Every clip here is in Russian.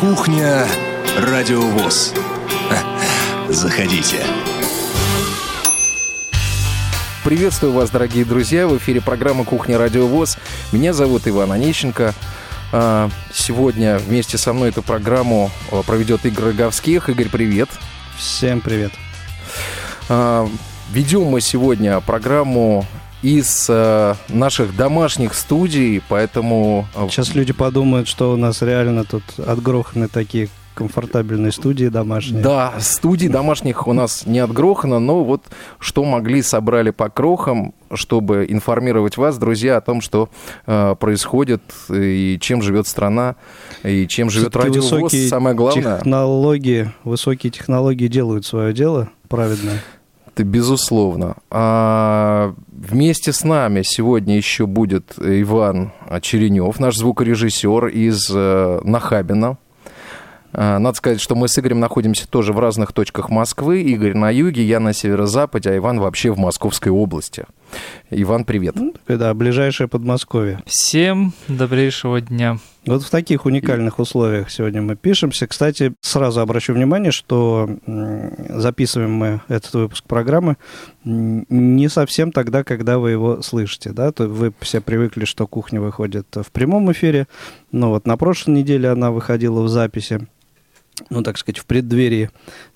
Кухня Радиовоз. Заходите. Приветствую вас, дорогие друзья. В эфире программа «Кухня Радиовоз». Меня зовут Иван Онищенко. А, сегодня вместе со мной эту программу а, проведет Игорь Роговских. Игорь, привет. Всем привет. А, ведем мы сегодня программу из э, наших домашних студий, поэтому... Сейчас люди подумают, что у нас реально тут отгроханы такие комфортабельные студии домашние. Да, студии домашних у нас не отгрохано, но вот что могли, собрали по крохам, чтобы информировать вас, друзья, о том, что э, происходит и чем живет страна, и чем живет радиовоз, самое главное. Технологии, высокие технологии делают свое дело праведное. Это безусловно. А вместе с нами сегодня еще будет Иван Черенев, наш звукорежиссер из э, Нахабина. Надо сказать, что мы с Игорем находимся тоже в разных точках Москвы. Игорь на юге, я на северо-западе, а Иван вообще в Московской области. Иван, привет. Да, ближайшее Подмосковье. Всем добрейшего дня. Вот в таких уникальных условиях сегодня мы пишемся. Кстати, сразу обращу внимание, что записываем мы этот выпуск программы не совсем тогда, когда вы его слышите. Да? То вы все привыкли, что кухня выходит в прямом эфире. Но вот на прошлой неделе она выходила в записи ну, так сказать, в преддверии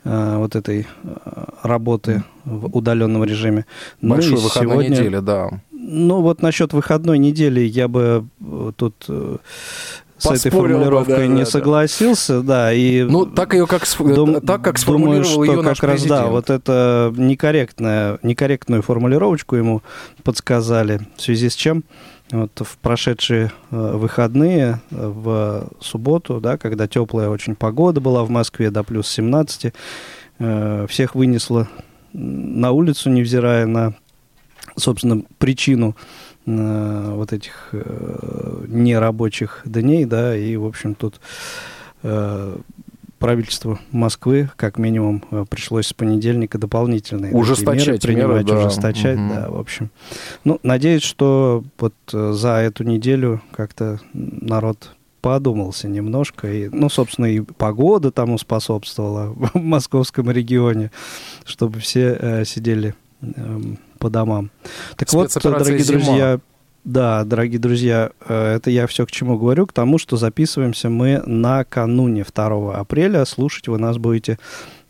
э, вот этой э, работы в удаленном режиме. Большой ну, выходной сегодня, недели, да. Ну, вот насчет выходной недели я бы э, тут э, с этой формулировкой бы, да, не да, согласился, да. и ну так ее как дум, так как думаю, что ее наш как президент. раз да, вот это некорректная некорректную формулировочку ему подсказали в связи с чем вот в прошедшие э, выходные, э, в субботу, да, когда теплая очень погода была в Москве до плюс 17, э, всех вынесло на улицу, невзирая на, собственно, причину вот этих нерабочих дней, да, и, в общем, тут правительству Москвы, как минимум, э, пришлось с понедельника дополнительные ужесточать меры принимать, меры, да. ужесточать, угу. да, в общем. Ну, надеюсь, что вот э, за эту неделю как-то народ подумался немножко. И, ну, собственно, и погода тому способствовала в московском регионе, чтобы все э, сидели э, по домам. Так вот, дорогие зима. друзья, да, дорогие друзья, э, это я все к чему говорю, к тому, что записываемся мы накануне 2 апреля. Слушать вы нас будете,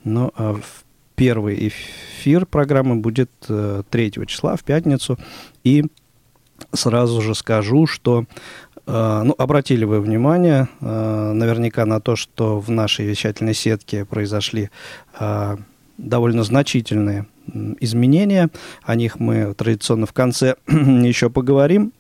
ну, а в первый эфир программы будет 3 э, числа, в пятницу. И сразу же скажу, что э, ну, обратили вы внимание наверняка на то, что в нашей вещательной сетке произошли довольно значительные изменения. О них мы традиционно в конце еще поговорим.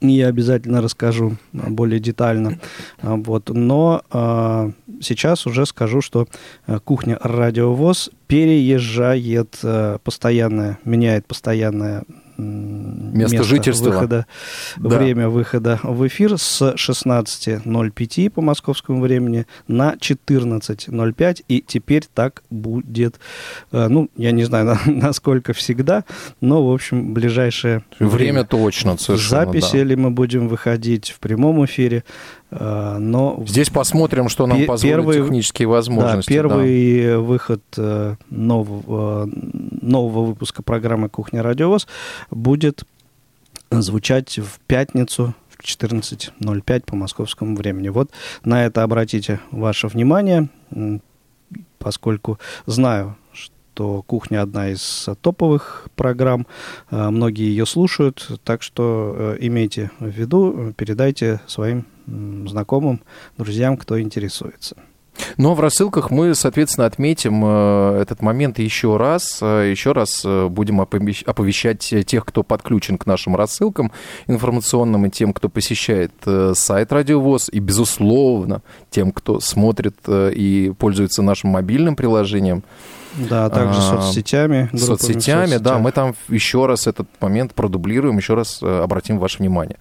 Я обязательно расскажу более детально. А, вот. Но э, сейчас уже скажу, что а, кухня Радиовоз переезжает э, постоянное, меняет постоянное место, место жительства. Выхода, да. Время выхода в эфир с 16.05 по московскому времени на 14.05. И теперь так будет, э, ну, я не знаю, насколько всегда, но, в общем, ближайшее время. Время точно, совершенно, Запись да. или мы будем выходить в прямом эфире, но... Здесь посмотрим, что нам позволят первый, технические возможности. Да, первый да. выход э, нового, нового выпуска программы «Кухня Радиовоз» будет звучать в пятницу в 14.05 по московскому времени. Вот на это обратите ваше внимание, поскольку знаю, что «Кухня» одна из топовых программ, э, многие ее слушают, так что э, имейте в виду, передайте своим знакомым, друзьям, кто интересуется. Но в рассылках мы, соответственно, отметим э, этот момент еще раз. Еще раз будем оповещать тех, кто подключен к нашим рассылкам информационным, и тем, кто посещает сайт Радиовоз, и, безусловно, тем, кто смотрит и пользуется нашим мобильным приложением. Да, также а, соцсетями. Соцсетями, да, мы там еще раз этот момент продублируем, еще раз обратим ваше внимание.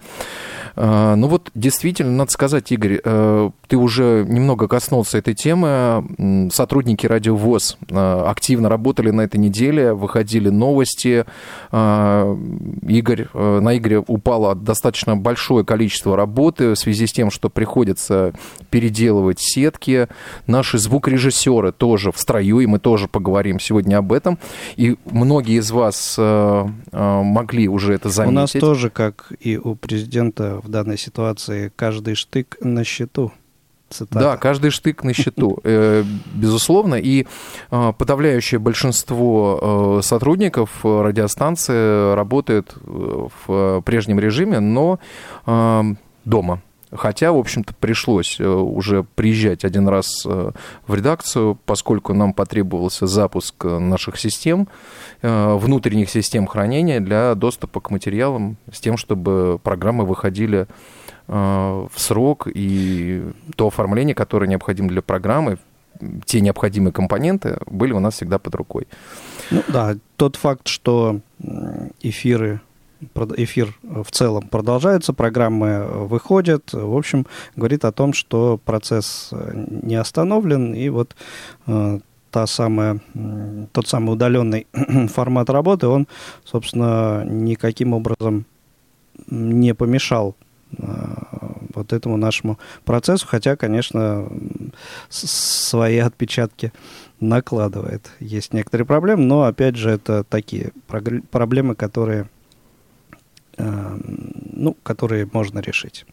А, ну вот действительно, надо сказать, Игорь, э, ты уже немного коснулся этой темы. Сотрудники Радио ВОЗ э, активно работали на этой неделе, выходили новости. А, Игорь, э, на Игоря упало достаточно большое количество работы в связи с тем, что приходится переделывать сетки. Наши звукорежиссеры тоже в строю, и мы тоже поговорим сегодня об этом. И многие из вас могли уже это заметить. У нас тоже, как и у президента в данной ситуации каждый штык на счету. Цитата. Да, каждый штык на счету, э, безусловно. И э, подавляющее большинство э, сотрудников радиостанции работает в прежнем режиме, но дома. Хотя, в общем-то, пришлось уже приезжать один раз в редакцию, поскольку нам потребовался запуск наших систем, внутренних систем хранения для доступа к материалам, с тем, чтобы программы выходили в срок, и то оформление, которое необходимо для программы, те необходимые компоненты были у нас всегда под рукой. Ну да, тот факт, что эфиры эфир в целом продолжается, программы выходят, в общем, говорит о том, что процесс не остановлен, и вот э, та самая, тот самый удаленный формат работы, он, собственно, никаким образом не помешал э, вот этому нашему процессу, хотя, конечно, свои отпечатки накладывает. Есть некоторые проблемы, но, опять же, это такие проблемы, которые, э, ну, которые можно решить.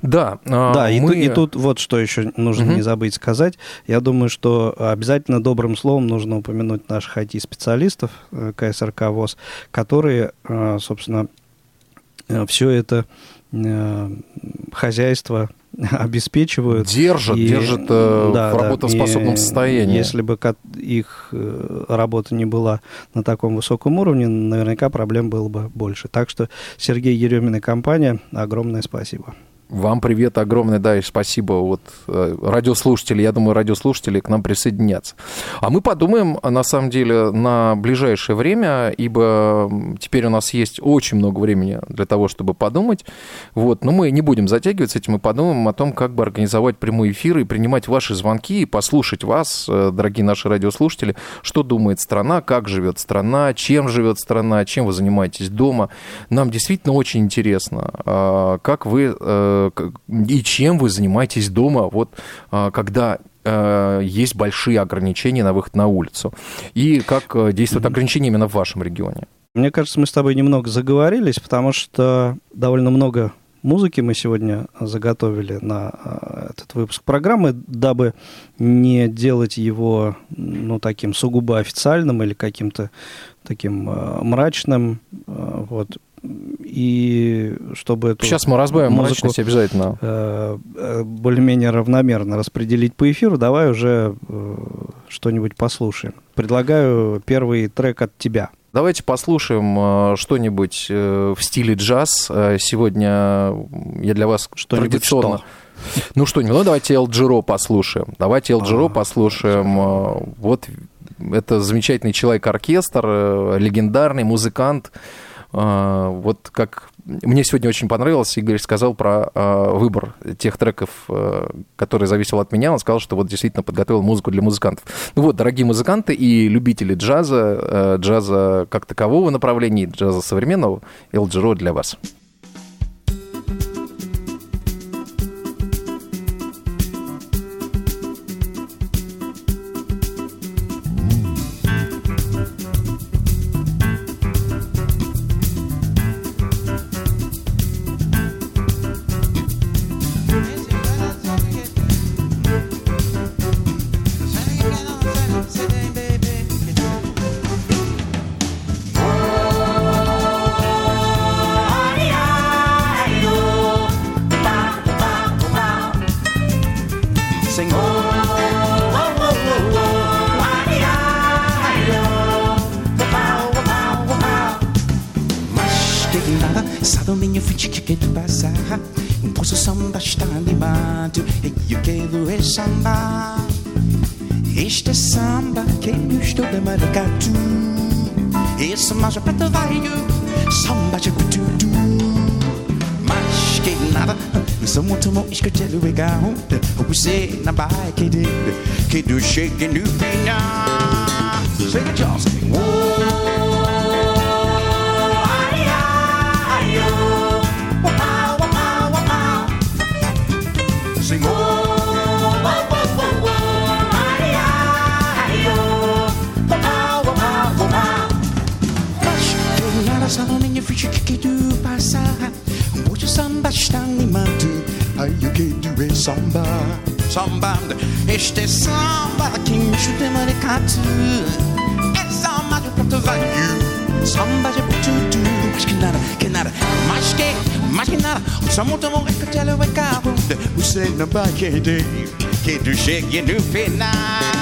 Да, да и, мы... и тут вот что еще нужно угу. не забыть сказать. Я думаю, что обязательно добрым словом нужно упомянуть наших IT-специалистов э, КСРК ВОЗ, которые, э, собственно, все это Э, хозяйство обеспечивают. Держат, и, держат э, да, в работоспособном да, состоянии. Если бы их э, работа не была на таком высоком уровне, наверняка проблем было бы больше. Так что Сергей Еремин и компания, огромное спасибо. Вам привет огромное, да, и спасибо. Вот э, радиослушатели, я думаю, радиослушатели к нам присоединятся. А мы подумаем, на самом деле, на ближайшее время, ибо теперь у нас есть очень много времени для того, чтобы подумать. Вот, но мы не будем затягивать этим, мы подумаем о том, как бы организовать прямой эфир и принимать ваши звонки, и послушать вас, э, дорогие наши радиослушатели, что думает страна, как живет страна, чем живет страна, чем вы занимаетесь дома. Нам действительно очень интересно, а, как вы э, и чем вы занимаетесь дома, вот а, когда э, есть большие ограничения на выход на улицу. И как э, действуют ограничения именно в вашем регионе? Мне кажется, мы с тобой немного заговорились, потому что довольно много музыки мы сегодня заготовили на э, этот выпуск программы, дабы не делать его ну, таким сугубо официальным или каким-то таким мрачным. Вот и чтобы эту Сейчас мы разбавим музыку обязательно. Э, э, более-менее равномерно распределить по эфиру, давай уже э, что-нибудь послушаем. Предлагаю первый трек от тебя. Давайте послушаем что-нибудь в стиле джаз. Сегодня я для вас что-нибудь традиционно... Что? Ну что-нибудь, ну давайте Эл Джиро послушаем. Давайте Эл Джиро послушаем. Вот это замечательный человек-оркестр, легендарный музыкант, а, вот как мне сегодня очень понравилось, Игорь сказал про а, выбор тех треков, а, который зависел от меня. Он сказал, что вот действительно подготовил музыку для музыкантов. Ну вот, дорогие музыканты и любители джаза, джаза как такового направления, джаза современного, Элджиро для вас. Samba. Samba. Este samba que me chuta maricatu É samba de ponto value Samba de ponto Mas que nada, que nada. Mais que, mais que nada. Só muito bom que te leva carro Você não vai querer Que tu chegue no final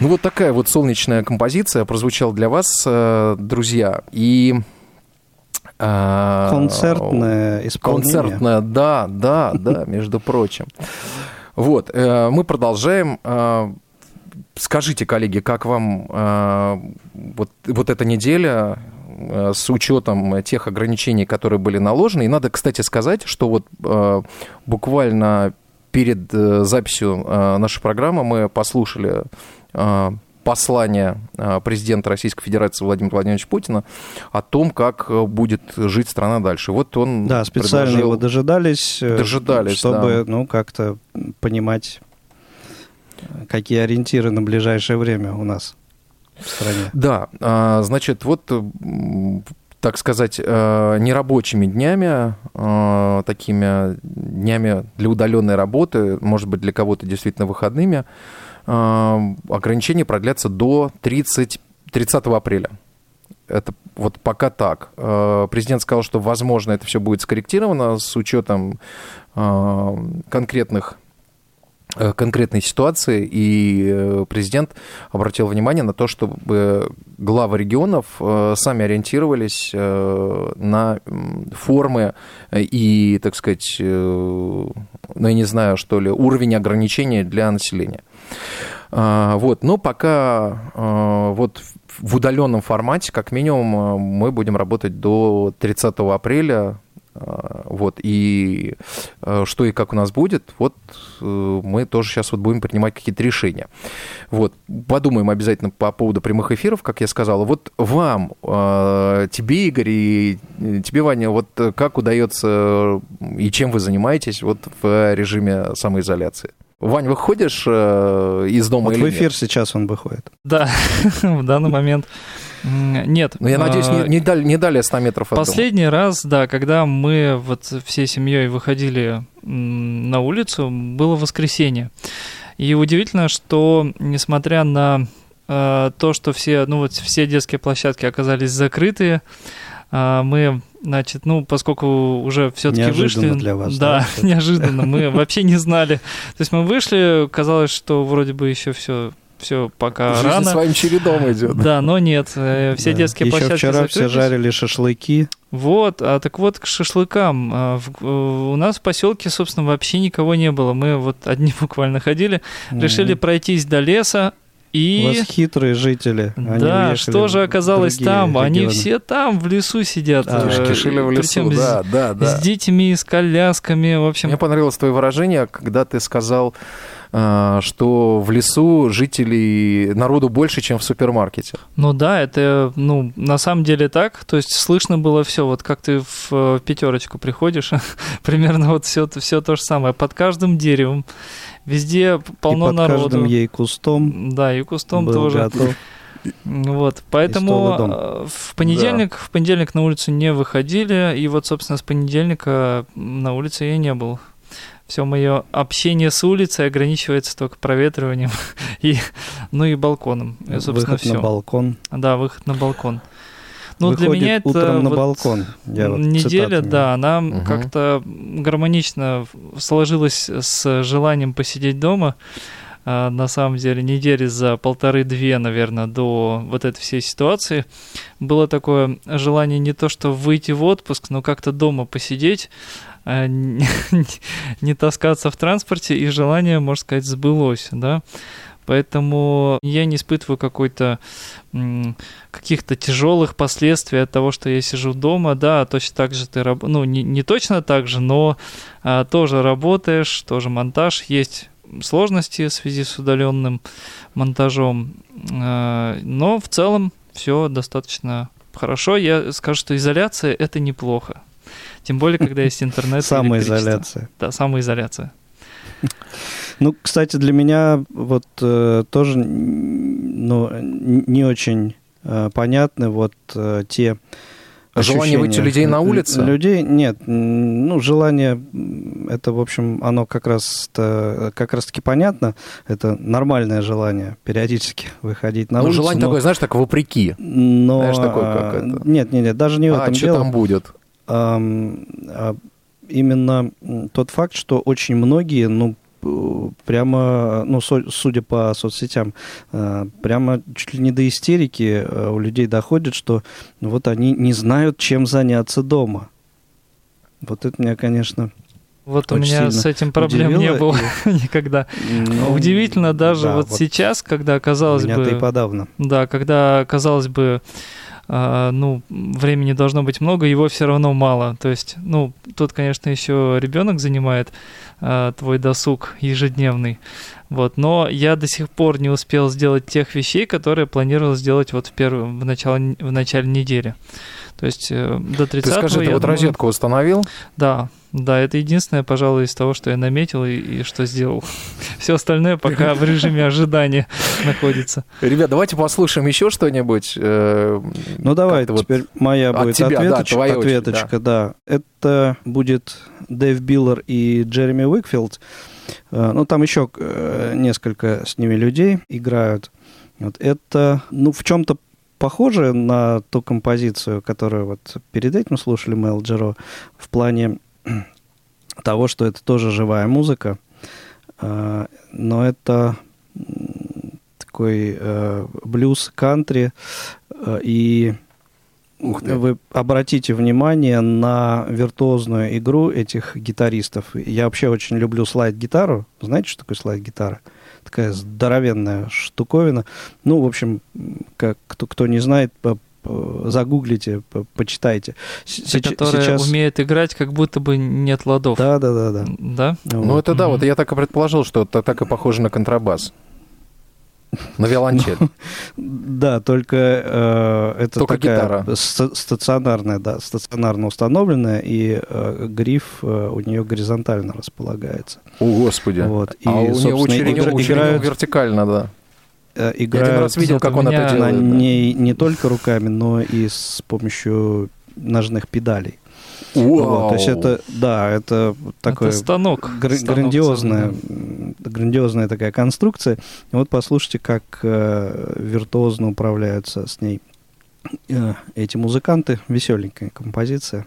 Ну вот такая вот солнечная композиция прозвучала для вас, э, друзья. И э, Концертное исполнение. Концертное, да, да, да, между прочим. Вот, э, мы продолжаем. Скажите, коллеги, как вам э, вот, вот эта неделя э, с учетом тех ограничений, которые были наложены? И надо, кстати, сказать, что вот э, буквально перед э, записью э, нашей программы мы послушали э, послание э, президента Российской Федерации Владимира Владимировича Путина о том, как будет жить страна дальше. Вот он Да, специально предложил- его дожидались, э, Дожидались, чтобы, ну, как-то понимать, какие ориентиры на ближайшее время у нас в стране. Да, а, значит, вот, так сказать, э, нерабочими днями, э, такими днями для удаленной работы, может быть, для кого-то действительно выходными, э, ограничения продлятся до 30, 30 апреля. Это вот пока так. Президент сказал, что, возможно, это все будет скорректировано с учетом конкретных конкретной ситуации, и президент обратил внимание на то, чтобы главы регионов сами ориентировались на формы и, так сказать, ну, я не знаю, что ли, уровень ограничений для населения. Вот, но пока вот в удаленном формате, как минимум, э, мы будем работать до 30 апреля. Э, вот, и э, что и как у нас будет, вот мы тоже сейчас вот будем принимать какие-то решения. Вот, подумаем обязательно по поводу прямых эфиров, как я сказал. Вот вам, тебе, Игорь, и тебе, Ваня, вот как удается и чем вы занимаетесь вот в режиме самоизоляции? Вань, выходишь э, из дома вот или в эфир нет? сейчас он выходит. Да, в данный момент нет. Но ну, я надеюсь, не, а, не, дали, не далее 100 метров от Последний дома. раз, да, когда мы вот всей семьей выходили на улицу, было воскресенье. И удивительно, что несмотря на э, то, что все, ну вот все детские площадки оказались закрытые, э, мы Значит, ну, поскольку уже все-таки вышли... для вас. Да, да неожиданно. Мы вообще не знали. То есть мы вышли, казалось, что вроде бы еще все все пока Жизнь рано. своим чередом идет. Да, но нет, э, все да. детские Еще площадки вчера закрылись. все жарили шашлыки. Вот, а так вот к шашлыкам. А, э, у нас в поселке, собственно, вообще никого не было. Мы вот одни буквально ходили, mm-hmm. решили пройтись до леса, и... У вас хитрые жители. Они да, что же оказалось там? Регионы. Они все там в лесу сидят. А, кишили в лесу, да, да, да. С детьми, с колясками, в общем. Мне понравилось твое выражение, когда ты сказал, что в лесу жителей народу больше, чем в супермаркете. Ну да, это ну на самом деле так. То есть слышно было все. Вот как ты в пятерочку приходишь, примерно вот все, все то же самое. Под каждым деревом Везде полно и под народу. каждым ей кустом. Да, и кустом был тоже. Готов. Вот, поэтому э, в понедельник, да. в понедельник на улицу не выходили, и вот, собственно, с понедельника на улице я не был. Все мое общение с улицей ограничивается только проветриванием и, ну и балконом. И, собственно, выход все. на балкон. Да, выход на балкон. Ну, для меня это утром на вот балкон. Я вот неделя, да, она угу. как-то гармонично сложилась с желанием посидеть дома. А, на самом деле, недели за полторы-две, наверное, до вот этой всей ситуации было такое желание не то, что выйти в отпуск, но как-то дома посидеть, не таскаться в транспорте, и желание, можно сказать, сбылось, да. Поэтому я не испытываю какой-то каких-то тяжелых последствий от того, что я сижу дома. Да, точно так же ты раб... ну не, не точно так же, но а, тоже работаешь, тоже монтаж есть сложности в связи с удаленным монтажом, а, но в целом все достаточно хорошо. Я скажу, что изоляция это неплохо. Тем более, когда есть интернет. Самоизоляция. Да, самоизоляция. Ну, кстати, для меня вот э, тоже ну, не очень э, понятны вот э, те Желание выйти людей на улицу? Людей нет. Ну, желание, это, в общем, оно как раз, как раз таки понятно. Это нормальное желание периодически выходить на ну, улицу. желание но... такое, знаешь, так вопреки. Но... Знаешь, такое, как это. Нет, нет, нет, даже не в а, этом что дело. там будет? А, именно тот факт, что очень многие, ну, прямо, ну, судя по соцсетям, э, прямо чуть ли не до истерики э, у людей доходит, что вот они не знают, чем заняться дома. Вот это меня, конечно, вот у меня с этим проблем не было и... никогда. Ну, Удивительно даже да, вот, вот сейчас, когда казалось бы... и подавно. Да, когда казалось бы, ну, времени должно быть много, его все равно мало. То есть, ну, тут, конечно, еще ребенок занимает а, твой досуг ежедневный. Вот, но я до сих пор не успел сделать тех вещей, которые планировал сделать вот в, первом, в, начале, в начале недели. То есть э, до 30 Ты скажи, ты вот думаю, розетку установил? Да, да, это единственное, пожалуй, из того, что я наметил и, и что сделал. Все остальное пока в режиме ожидания находится. Ребят, давайте послушаем еще что-нибудь. Э, ну давай, теперь вот моя будет тебя, ответочка. Да, ответочка, очередь, да. да. Это будет Дэйв Биллер и Джереми Уикфилд. Э, Ну, там еще несколько с ними людей играют. Вот это, ну, в чем-то похоже на ту композицию, которую вот перед этим слушали Мэл Джеро, в плане того, что это тоже живая музыка, э, но это такой э, блюз кантри, э, и вы обратите внимание на виртуозную игру этих гитаристов. Я вообще очень люблю слайд-гитару. Знаете, что такое слайд-гитара? Такая здоровенная штуковина. Ну, в общем, как, кто, кто не знает, загуглите, по- почитайте. С- которые умеют играть, как будто бы нет ладов. Да, да, да, да. Да? Ну, это да, вот я так и предположил, что это так и похоже на контрабас. На виолончель. Да, только э, это такая стационарная, да, стационарно установленная, и э, гриф э, у нее горизонтально располагается. О, господи. Вот, и, а у нее играют- вертикально, да. Э, Я один играют раз видел, как он это делает. да. не, не только руками, но и с помощью ножных педалей. Вот, то есть это, да, это такое Это станок. гра- Станок грандиозная, целый, грандиозная такая конструкция. И вот послушайте, как э, виртуозно управляются с ней э, эти музыканты. Веселенькая композиция.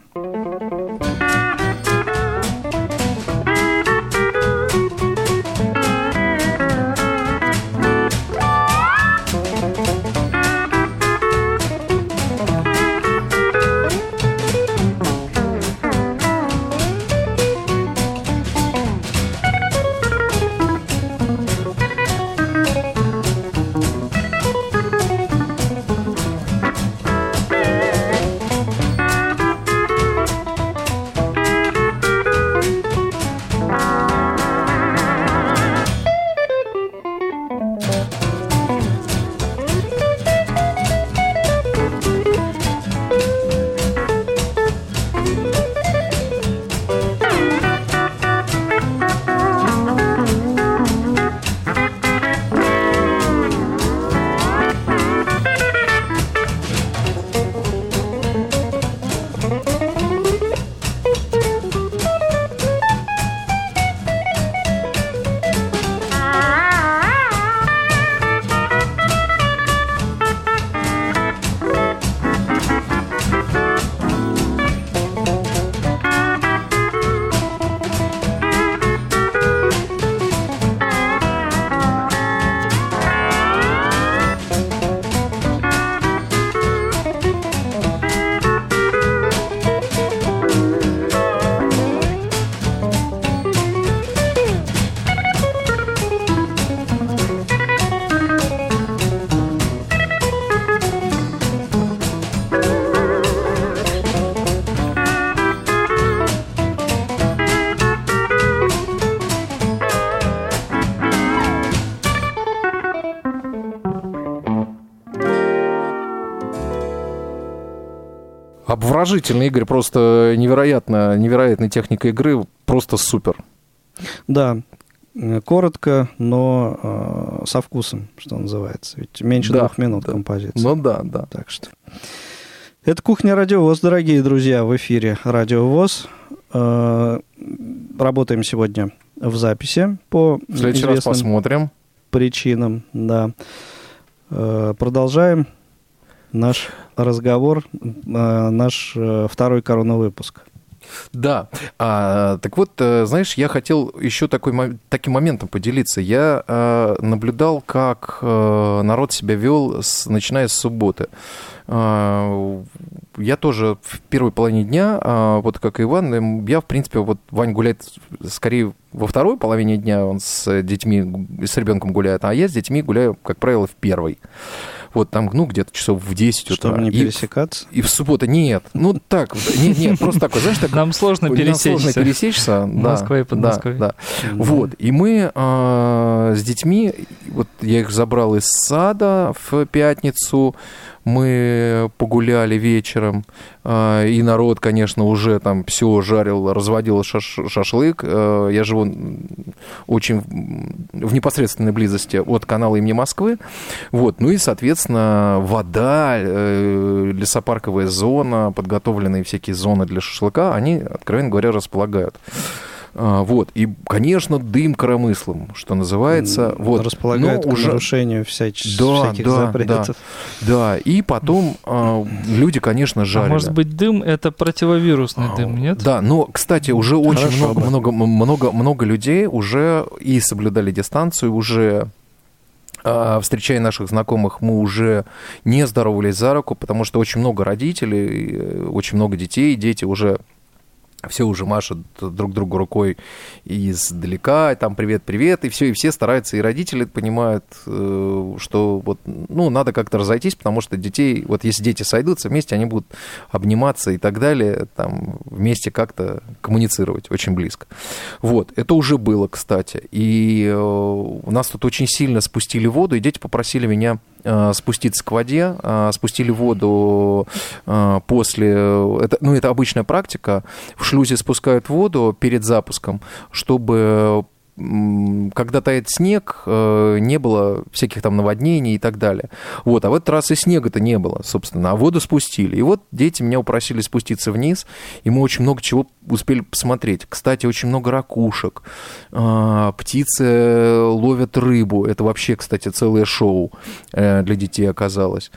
Обворожительный Игорь, просто невероятно, невероятная техника игры, просто супер. Да, э, коротко, но э, со вкусом, что называется. Ведь меньше Да, двух минут да. композиция. Ну да, да. Так что. Это «Кухня Радио ВОЗ», дорогие друзья, в эфире Радио ВОЗ. Э, Работаем сегодня в записи по В следующий раз посмотрим. причинам, да. Э, Продолжаем наш разговор, э, наш э, второй корона-выпуск. Да. А, так вот, э, знаешь, я хотел еще такой, таким моментом поделиться. Я э, наблюдал, как э, народ себя вел, с, начиная с субботы. А, я тоже в первой половине дня, а, вот как и Иван, эм, я, в принципе, вот Вань гуляет скорее во второй половине дня, он с детьми, с ребенком гуляет, а я с детьми гуляю, как правило, в первой. Вот там, ну, где-то часов в 10 утра. Чтобы не И- пересекаться. И в субботу нет. Ну так, нет, нет, просто такой, знаешь, так Нам сложно нам сложно пересечься. пересечься. Москва и Подмосковье. Да, да. Вот. И мы а, с детьми, вот я их забрал из сада в пятницу, мы погуляли вечером, а, и народ, конечно, уже там все жарил, разводил шаш- шашлык. А, Я живу очень в- в непосредственной близости от канала имени Москвы. Вот. Ну и, соответственно, вода, э, лесопарковая зона, подготовленные всякие зоны для шашлыка, они, откровенно говоря, располагают А, Вот. И, конечно, дым коромыслом, что называется. Вот. Располагает Но к нарушению всяч- Да, всяких да, запретов. Да, и потом а, люди, конечно, А жарили. может быть, дым это противовирусный дым, нет? Да, но, кстати, уже очень Хорошо много, много, много, много людей уже и соблюдали дистанцию, уже а, встречая наших знакомых, мы уже не здоровались за руку, потому что очень много родителей, э, очень много детей, дети уже все уже машут друг другу рукой издалека, там привет-привет, и все, и все стараются, и родители понимают, э, что вот, ну, надо как-то разойтись, потому что детей, вот если дети сойдутся вместе, они будут обниматься и так далее, там, вместе как-то коммуницировать очень близко. Вот, это уже было, кстати, и э, у нас тут очень сильно спустили воду, и дети попросили меня спуститься к воде, э, спустили воду э, после... Это, ну, это обычная практика. В шлюзе спускают воду перед запуском, чтобы когда тает снег, э, не было всяких там наводнений и так далее. Вот, а в этот раз и снега-то не было, собственно, а воду спустили. И вот дети меня упросили спуститься вниз, и мы очень много чего успели посмотреть. Кстати, очень много ракушек, а, птицы ловят рыбу. Это вообще, кстати, целое шоу э, для детей оказалось.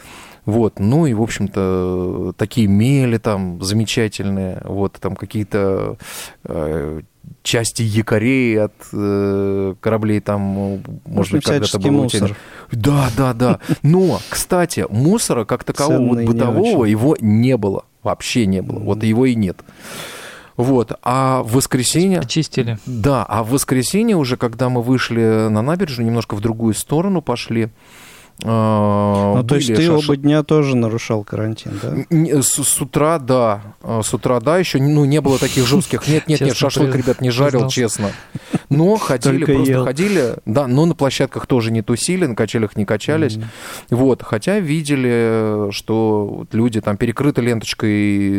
Вот, ну и, в общем-то, такие мели там замечательные, вот, там какие-то э, части якорей от э, кораблей там, э, может быть, когда-то было мусор. Да, да, да. Но, кстати, мусора как такового вот Ценный не бытового очень. его не было, вообще не было. Вот его и нет. Вот, а в воскресенье... Очистили. Да, а в воскресенье уже, когда мы вышли на набережную, немножко в другую сторону пошли. Ну, то есть ты шаш- оба дня тоже нарушал карантин, да? Н- С, с утра, да. А, С утра, да, еще ну, не было таких жестких. Нет, нет, нет, шашлык, ребят, не жарил, признался. честно. Но ходили, Только просто ел. ходили. Да, но на площадках тоже не тусили, на качелях не качались. Вот, хотя видели, что люди там перекрыты ленточкой,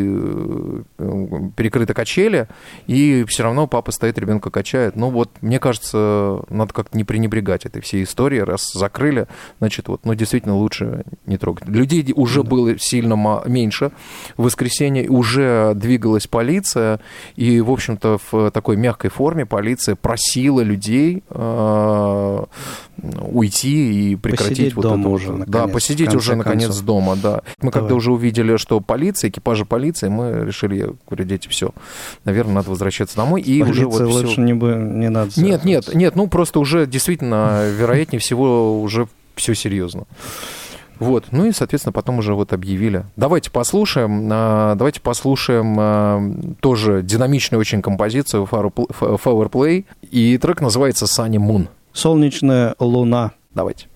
э, перекрыты качели, и все равно папа стоит, ребенка качает. Ну вот, мне кажется, надо как-то не пренебрегать этой всей историей, раз закрыли, значит, вот, ну действительно лучше не трогать. Людей уже было сильно меньше. В воскресенье уже двигалась полиция, и, в общем-то, в такой мягкой форме полиция просила людей э, уйти и прекратить Посидеть вот дома это уже, наконец, Да, посидеть уже наконец концов. дома, да. Мы когда Давай. уже увидели, что полиция, экипажи полиции, мы решили, я говорю, дети, все, наверное, надо возвращаться домой. И уже вот лучше всё- не, бы, не надо Нет, нет, нет, ну просто уже действительно, вероятнее всего, уже все серьезно. Вот, ну и, соответственно, потом уже вот объявили. Давайте послушаем, а, давайте послушаем а, тоже динамичную очень композицию Flower Pl- Flower Play, и трек называется Sunny Moon. Солнечная луна. Давайте.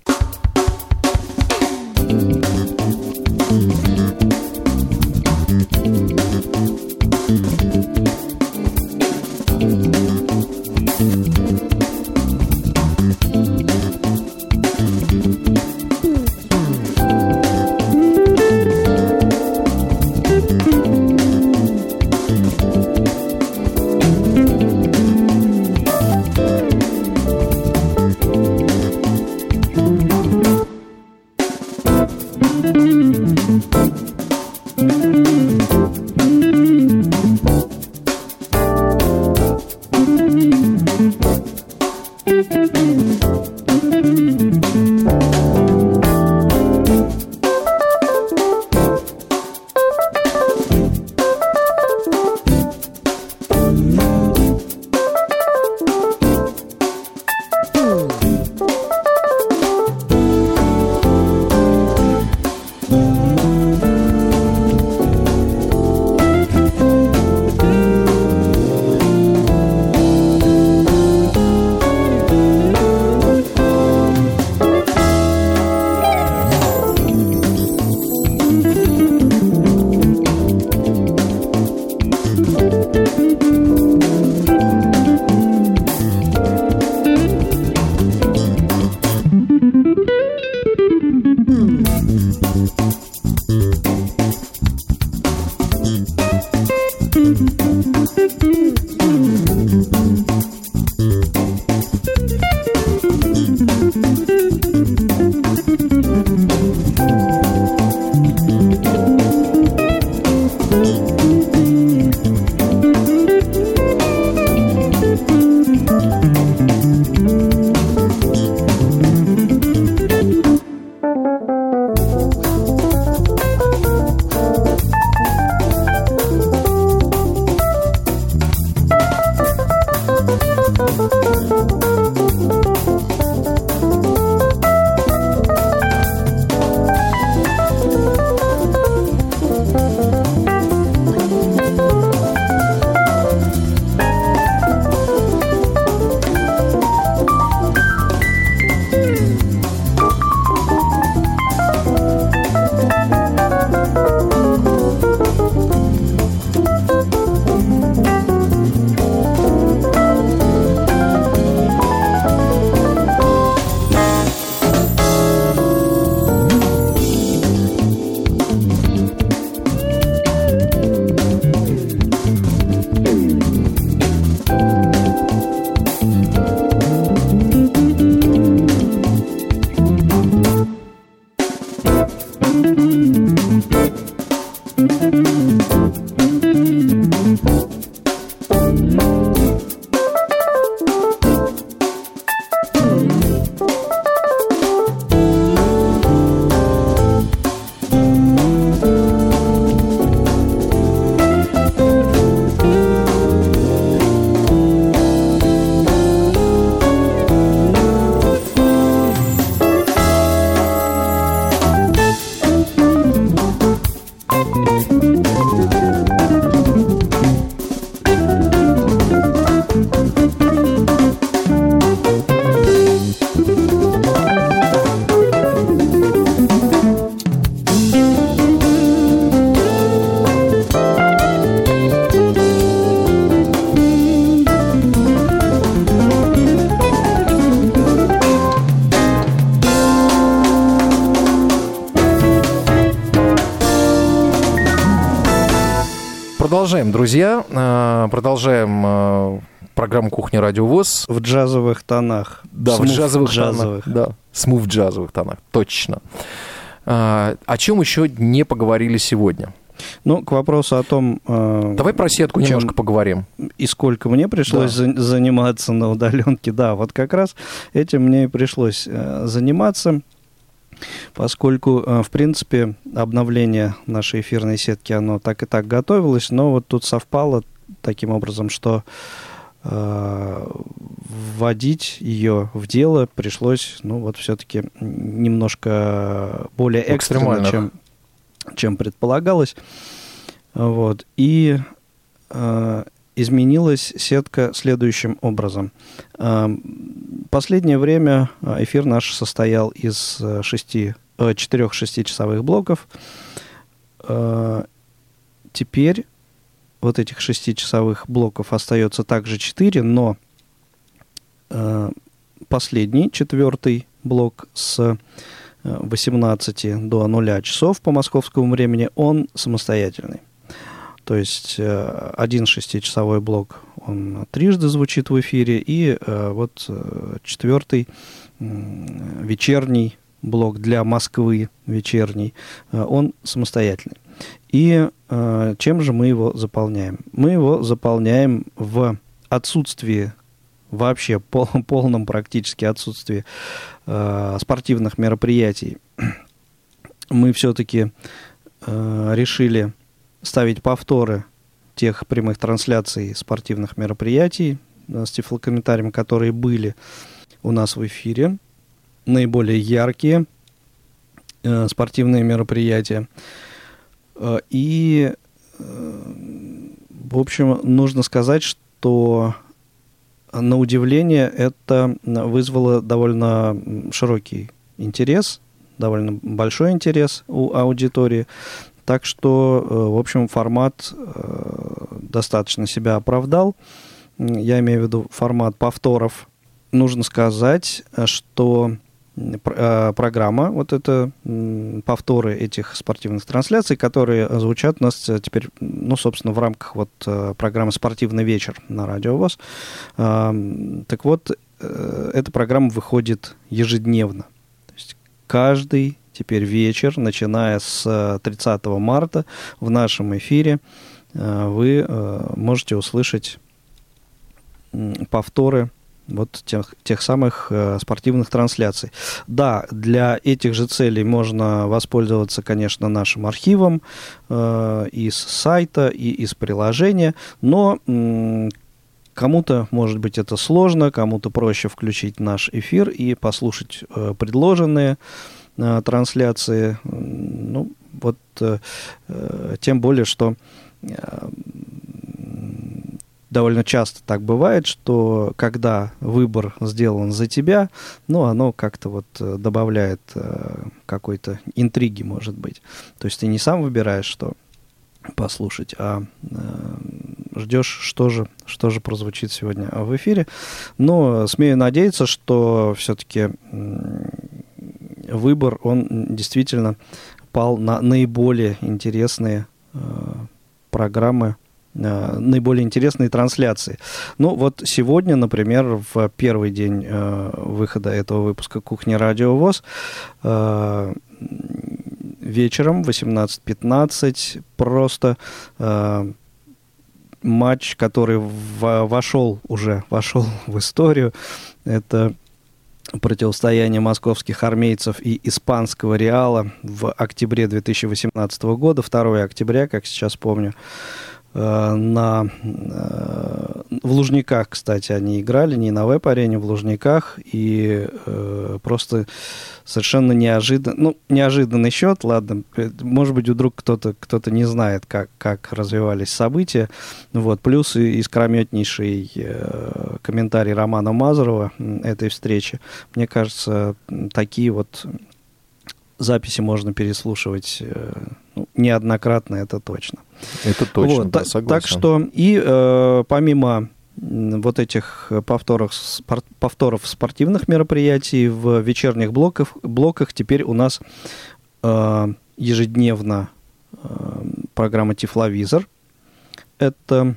Продолжаем, друзья. А, продолжаем а, программу «Кухня Радио ВОЗ». В джазовых тонах. Да, Смув в джазовых, джазовых. тонах. Да, смув джазовых тонах, точно. А, о чем еще не поговорили сегодня? Ну, к вопросу о том... э, Давай про сетку чем- немножко поговорим. и сколько мне пришлось за- заниматься на удаленке. Да, вот как раз этим мне и пришлось э, заниматься, поскольку, э, в принципе, обновление нашей эфирной сетки, оно так и так готовилось, но вот тут совпало таким образом, что э, вводить ее в дело пришлось, ну вот все-таки немножко более экстренно, чем, чем предполагалось. Вот. И э, изменилась сетка следующим образом. Э, Последнее время э, эфир наш состоял из э, э, четырех шестичасовых блоков. Теперь вот этих шестичасовых блоков остается также четыре, но последний, четвертый блок с э, 18 до 0 часов по московскому времени, он самостоятельный. То есть э, один шестичасовой блок, он трижды звучит в эфире, и э, вот э, четвертый вечерний блок для Москвы, вечерний, он самостоятельный. И чем же мы его заполняем? Мы его заполняем в отсутствии вообще пол- полном практически отсутствии э, спортивных мероприятий. Мы все-таки э, решили ставить повторы тех прямых трансляций спортивных мероприятий с тифлокомментарием, которые были у нас в эфире. Наиболее яркие э, спортивные мероприятия. Э, И, э, в общем, нужно сказать, что на удивление это вызвало довольно широкий интерес, довольно большой интерес у аудитории. Так что, э, в общем, формат э, достаточно себя оправдал. Я имею в виду формат повторов. Нужно сказать, э, что программа, вот это повторы этих спортивных трансляций, которые звучат у нас теперь, ну, собственно, в рамках вот программы «Спортивный вечер» на Радио ВОЗ. Так вот, эта программа выходит ежедневно. То есть каждый теперь вечер, начиная с э, 30 марта в нашем эфире, э, вы э, можете услышать повторы вот тех, тех самых э, спортивных трансляций. Да, для этих же целей можно воспользоваться, конечно, нашим архивом э, из сайта и из приложения, но м, Кому-то, может быть, это сложно, кому-то проще включить наш эфир и послушать э, предложенные э, трансляции. М, Ну, вот э, э, тем более, что э, довольно часто так бывает, что когда выбор сделан за тебя, ну, оно как-то вот э, добавляет э, какой-то интриги, может быть. То есть ты не сам выбираешь, что послушать, а э, ждешь, что же, что же прозвучит сегодня в эфире. Но смею надеяться, что все-таки выбор, он действительно пал на наиболее интересные э, программы, э, наиболее интересные трансляции. Ну вот сегодня, например, в первый день э, выхода этого выпуска «Кухня Радио ВОЗ» э, вечером в 18.15 просто э, матч, который в- вошел уже, вошел в историю. Это противостояние московских армейцев и испанского Реала в октябре 2018 года, 2 октября, как сейчас помню, на, э, в Лужниках, кстати, они играли, не на веб-арене, в Лужниках, и э, просто совершенно неожиданно, ну, неожиданный счет, ладно, э, может быть, вдруг кто-то кто не знает, как, как развивались события, вот, плюс искрометнейший э, комментарий Романа Мазурова м, этой встречи, мне кажется, такие вот записи можно переслушивать э, ну, неоднократно, это точно. Это точно, Вот, да, согласен. Так что и э, помимо вот этих повторов, спор- повторов спортивных мероприятий в вечерних блоках, блоках теперь у нас э, ежедневно э, программа Тифловизор. это,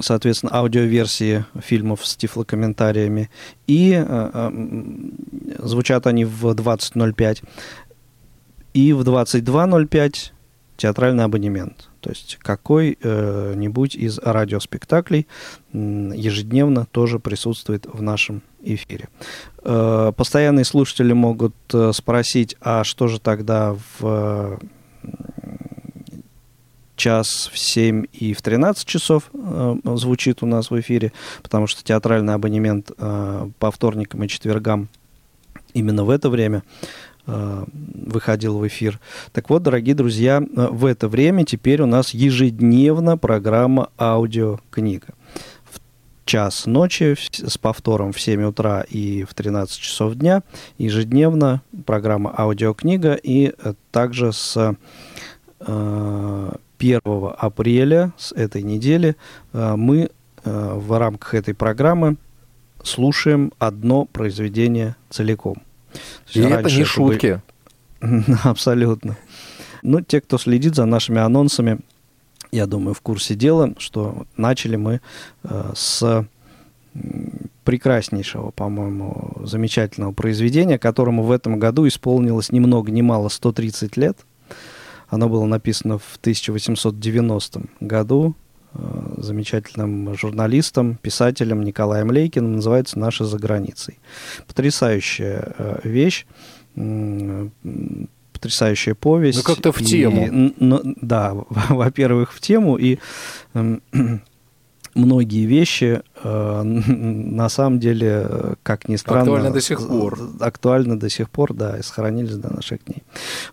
соответственно, аудиоверсии фильмов с тифлокомментариями. И э, э, звучат они в 20.05. И в 22.05 театральный абонемент. То есть какой-нибудь из радиоспектаклей ежедневно тоже присутствует в нашем эфире. Э, Постоянные слушатели могут э, спросить, а что же тогда в час в 7 и в 13 часов э, звучит у нас в эфире, потому что театральный абонемент э, по вторникам и четвергам именно в это время э, выходил в эфир. Так вот, дорогие друзья, э, в это время теперь у нас ежедневно программа аудиокнига. В час ночи с повтором в 7 утра и в 13 часов дня ежедневно программа аудиокнига и э, также с э, 1 апреля с этой недели э, мы э, в рамках этой программы слушаем одно произведение целиком. И это раньше не шутки. Абсолютно. Ну, те, кто следит за нашими анонсами, я думаю, в курсе дела, что начали мы э, с прекраснейшего, по-моему, замечательного произведения, которому в этом году исполнилось ни много ни мало 130 лет. Оно было написано в 1890 году замечательным журналистом, писателем Николаем Лейкиным, называется «Наши за границей». Потрясающая э, вещь, потрясающая повесть. Ну, как-то в И, тему. н- н- да, во-первых, в тему, и многие вещи э, на самом деле, как ни странно... Актуальны до сих пор. Актуальны до сих пор, да, и сохранились до наших дней.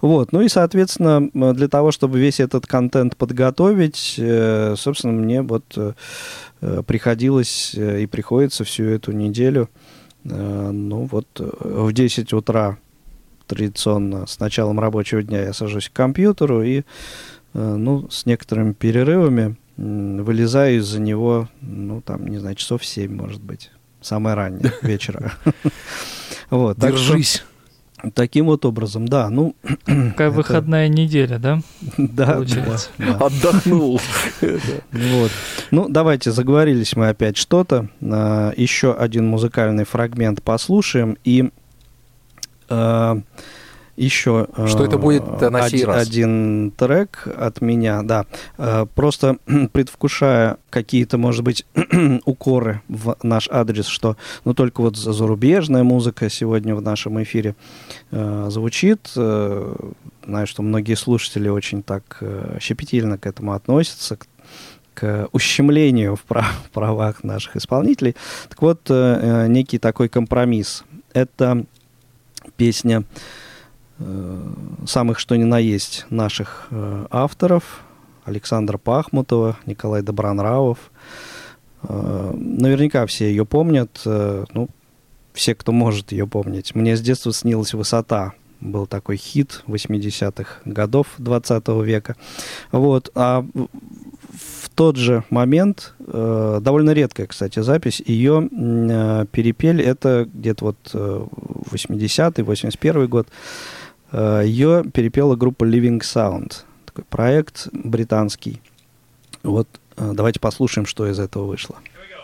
Вот, ну и, соответственно, для того, чтобы весь этот контент подготовить, э, собственно, мне вот э, приходилось э, и приходится всю эту неделю, э, ну вот, э, в 10 утра традиционно с началом рабочего дня я сажусь к компьютеру и, э, ну, с некоторыми перерывами вылезаю из-за него, ну, там, не знаю, часов 7, может быть, самое раннее вечера. Вот, так что Держись. Таким вот образом, да, ну, Такая Это- выходная неделя, да? да, Получается. да, да. Отдохнул. Вот. Ну, давайте, заговорились мы опять что-то. А, Еще один музыкальный фрагмент послушаем. И а, еще... Что это будет на сей один, раз? один трек от меня, да. А, Просто предвкушая какие-то, может быть, укоры в наш адрес, что ну только вот за- зарубежная музыка сегодня в нашем эфире э, звучит. Э, Знаю, что многие слушатели очень так э, щепетильно к этому относятся, к, к ущемлению в прав- правах наших исполнителей. Так вот, э, э, некий такой компромисс. Это песня э, самых что ни на есть наших э, авторов. Александра Пахмутова, Николай Добронравов. Э, наверняка все ее помнят. э, ну, все, кто может ее помнить. Мне с детства снилась «Высота». Был такой хит 80-х годов 20 века. Вот. А в- тот же момент, э, довольно редкая, кстати, запись, ее э, перепели, это где-то вот э, 80-й, 81 год, э, ее перепела группа Living Sound, такой проект британский. Вот э, давайте послушаем, что из этого вышло. was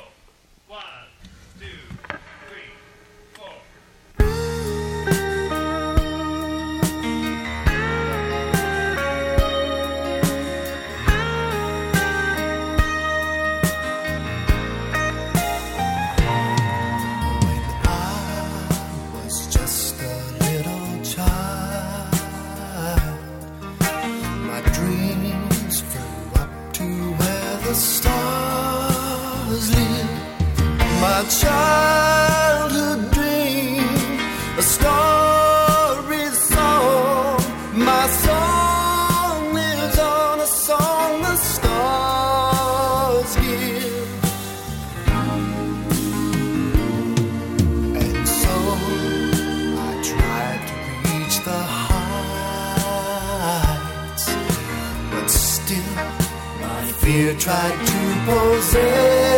tried to possess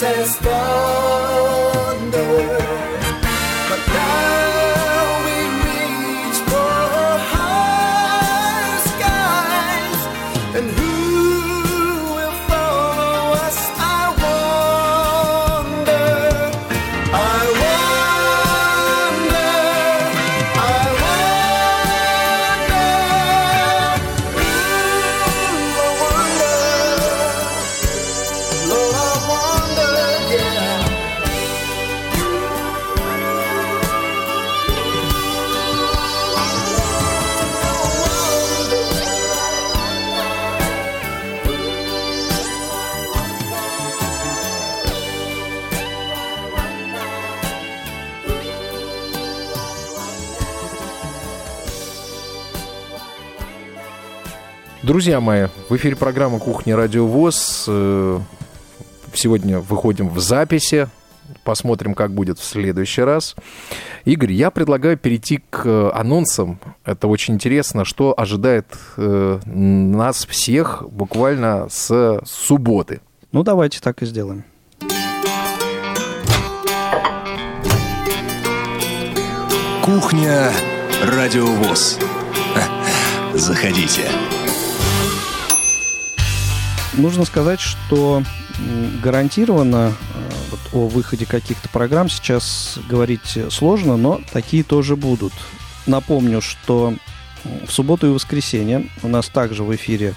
says, Thou. Друзья мои, в эфире программа «Кухня Радио ВОЗ». Э, Сегодня выходим в записи. Посмотрим, как будет в следующий раз. Игорь, я предлагаю перейти к э, анонсам. Это очень интересно, что ожидает э, нас всех буквально с субботы. Ну, давайте так и сделаем. Кухня Радио ВОЗ. Заходите. Нужно сказать, что гарантированно э, вот о выходе каких-то программ сейчас говорить сложно, но такие тоже будут. Напомню, что в субботу и воскресенье у нас также в эфире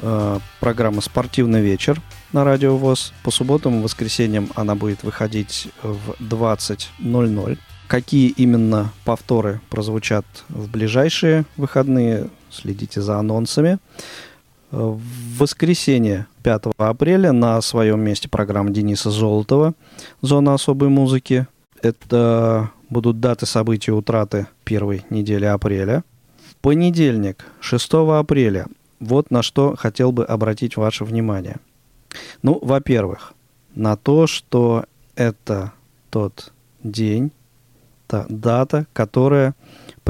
э, программа «Спортивный вечер» на Радио ВОЗ. По субботам и воскресеньям она будет выходить в 20.00. Какие именно повторы прозвучат в ближайшие выходные, следите за анонсами. В воскресенье 5 апреля на своем месте программа Дениса Золотова «Зона особой музыки». Это будут даты событий утраты первой недели апреля. В понедельник, 6 апреля, вот на что хотел бы обратить ваше внимание. Ну, во-первых, на то, что это тот день, та дата, которая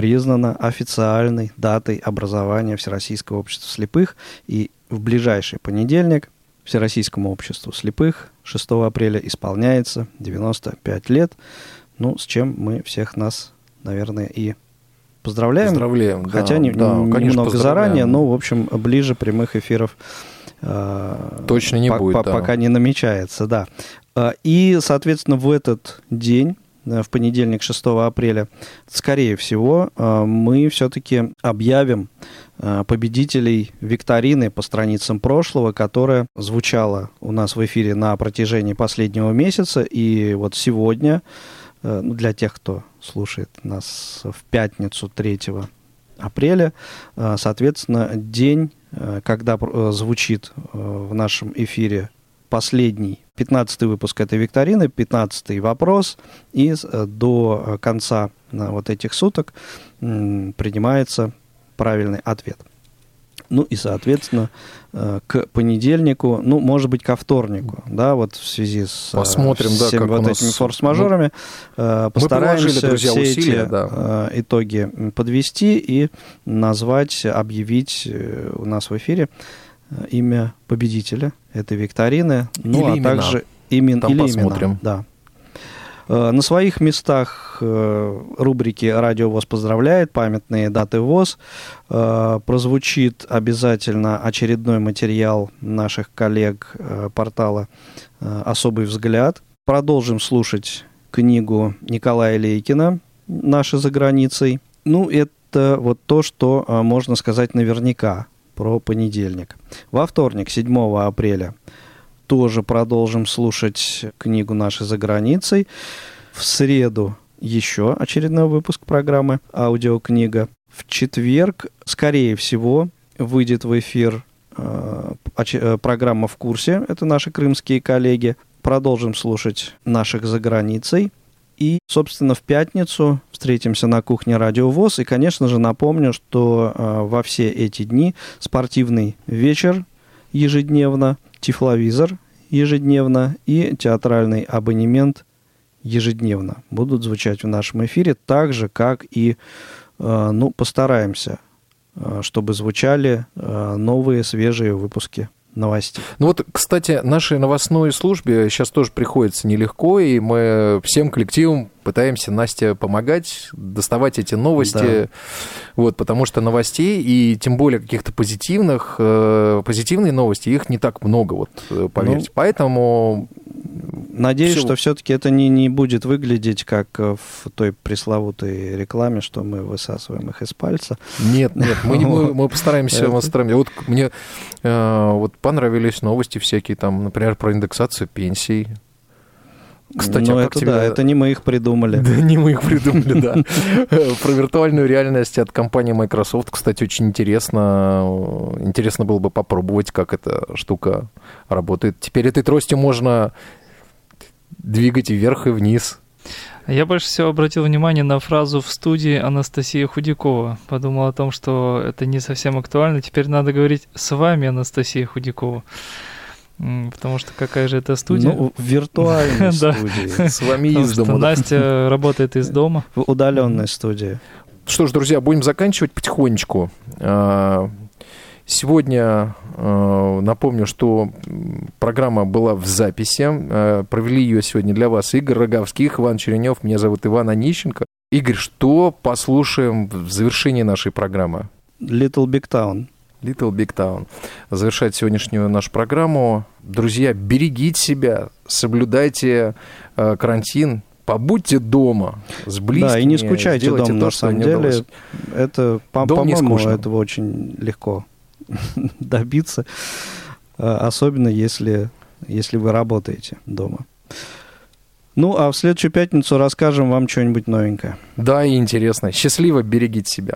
признана официальной датой образования Всероссийского общества слепых. И в ближайший понедельник Всероссийскому обществу слепых 6 апреля исполняется 95 лет. Ну, с чем мы всех нас, наверное, и поздравляем. Поздравляем, да, Хотя не- да, немного конечно, заранее, но, в общем, ближе прямых эфиров э, Точно не по- будет, по- да. Пока не намечается, да. А, И, соответственно, в этот день, э, в понедельник, 6 апреля, скорее всего, э, мы все-таки объявим э, победителей викторины по страницам прошлого, которая звучала у нас в эфире на протяжении последнего месяца. И вот сегодня, э, ну, для тех, кто слушает нас в пятницу 3 апреля, э, соответственно, день, э, когда э, звучит э, в нашем эфире последний, 15 выпуск этой викторины, 15 вопрос, и э, до э, конца э, вот этих суток принимается правильный ответ. Ну и, соответственно, к понедельнику, ну, может быть, ко вторнику, да, вот в связи с Посмотрим, да, всеми как вот нас- этими форс-мажорами, э, постараемся приложили, друзья, все усилия, эти да. итоги подвести и назвать, объявить у нас в эфире имя победителя этой викторины, ну Или а имена. также имен, Там или посмотрим. имена, да. Э, На своих местах э, рубрики «Радио ВОЗ поздравляет», «Памятные даты ВОЗ». Э, Прозвучит обязательно очередной материал наших коллег э, портала э, «Особый взгляд». Продолжим слушать книгу Николая Лейкина «Наши за границей». Ну, это вот то, что э, можно сказать наверняка про понедельник. Во вторник, 7 апреля, тоже продолжим слушать книгу «Наши за границей». В среду еще очередной выпуск программы «Аудиокнига». В четверг, скорее всего, выйдет в эфир э, э, программа «В курсе». Это наши крымские коллеги. Продолжим слушать наших за границей. И, собственно, в пятницу встретимся на кухне Радио ВОЗ. И, конечно же, напомню, что э, во все эти дни спортивный вечер ежедневно, тифловизор ежедневно и театральный абонемент ежедневно будут звучать в нашем эфире, так же, как и, э, ну, постараемся, э, чтобы звучали э, новые, свежие выпуски новостей. Ну вот, кстати, нашей новостной службе сейчас тоже приходится нелегко, и мы всем коллективом пытаемся, Настя, помогать, доставать эти новости, Да. вот, потому что новостей, и тем более каких-то позитивных, э, позитивные новости, их не так много, вот, э, поверьте. Ну, Поэтому Надеюсь, Всё. что все-таки это не, не будет выглядеть как э, в той пресловутой рекламе, что мы высасываем их из пальца. Нет, нет, мы, не- мы, мы постараемся, мы постараемся. Вот мне э, вот понравились новости всякие, там, например, про индексацию пенсий. Кстати, ну, а это тебе- да, это не мы их придумали. Да, не мы их придумали, да. Про виртуальную реальность от компании Microsoft, кстати, очень интересно. Интересно было бы попробовать, как эта штука работает. Теперь этой тростью можно двигать и вверх, и вниз. Я больше всего обратил внимание на фразу в студии Анастасии Худякова. Подумал о том, что это не совсем актуально. Теперь надо говорить с вами, Анастасия Худякова. Потому что какая же это студия? Ну, в виртуальной Да. студии, С вами из дома. Настя работает из дома. в удаленной студии. Что ж, друзья, будем заканчивать потихонечку. Сегодня э, напомню, что программа была в записи. Э, Провели ее сегодня для вас Игорь Роговских, Иван Черенев. Меня зовут Иван Онищенко. Игорь, что послушаем в завершении нашей программы? Little Big Town. Little Big Town. Завершать сегодняшнюю нашу программу. Друзья, берегите себя, соблюдайте э, карантин, побудьте дома с близкими. Да, и не скучайте дома, то, на самом деле. удалось. Это, по- Дом по-моему, этого очень легко добиться, а, особенно если, если вы работаете дома. Ну, а в следующую пятницу расскажем вам что-нибудь новенькое. Да, и интересно. Счастливо, берегите себя.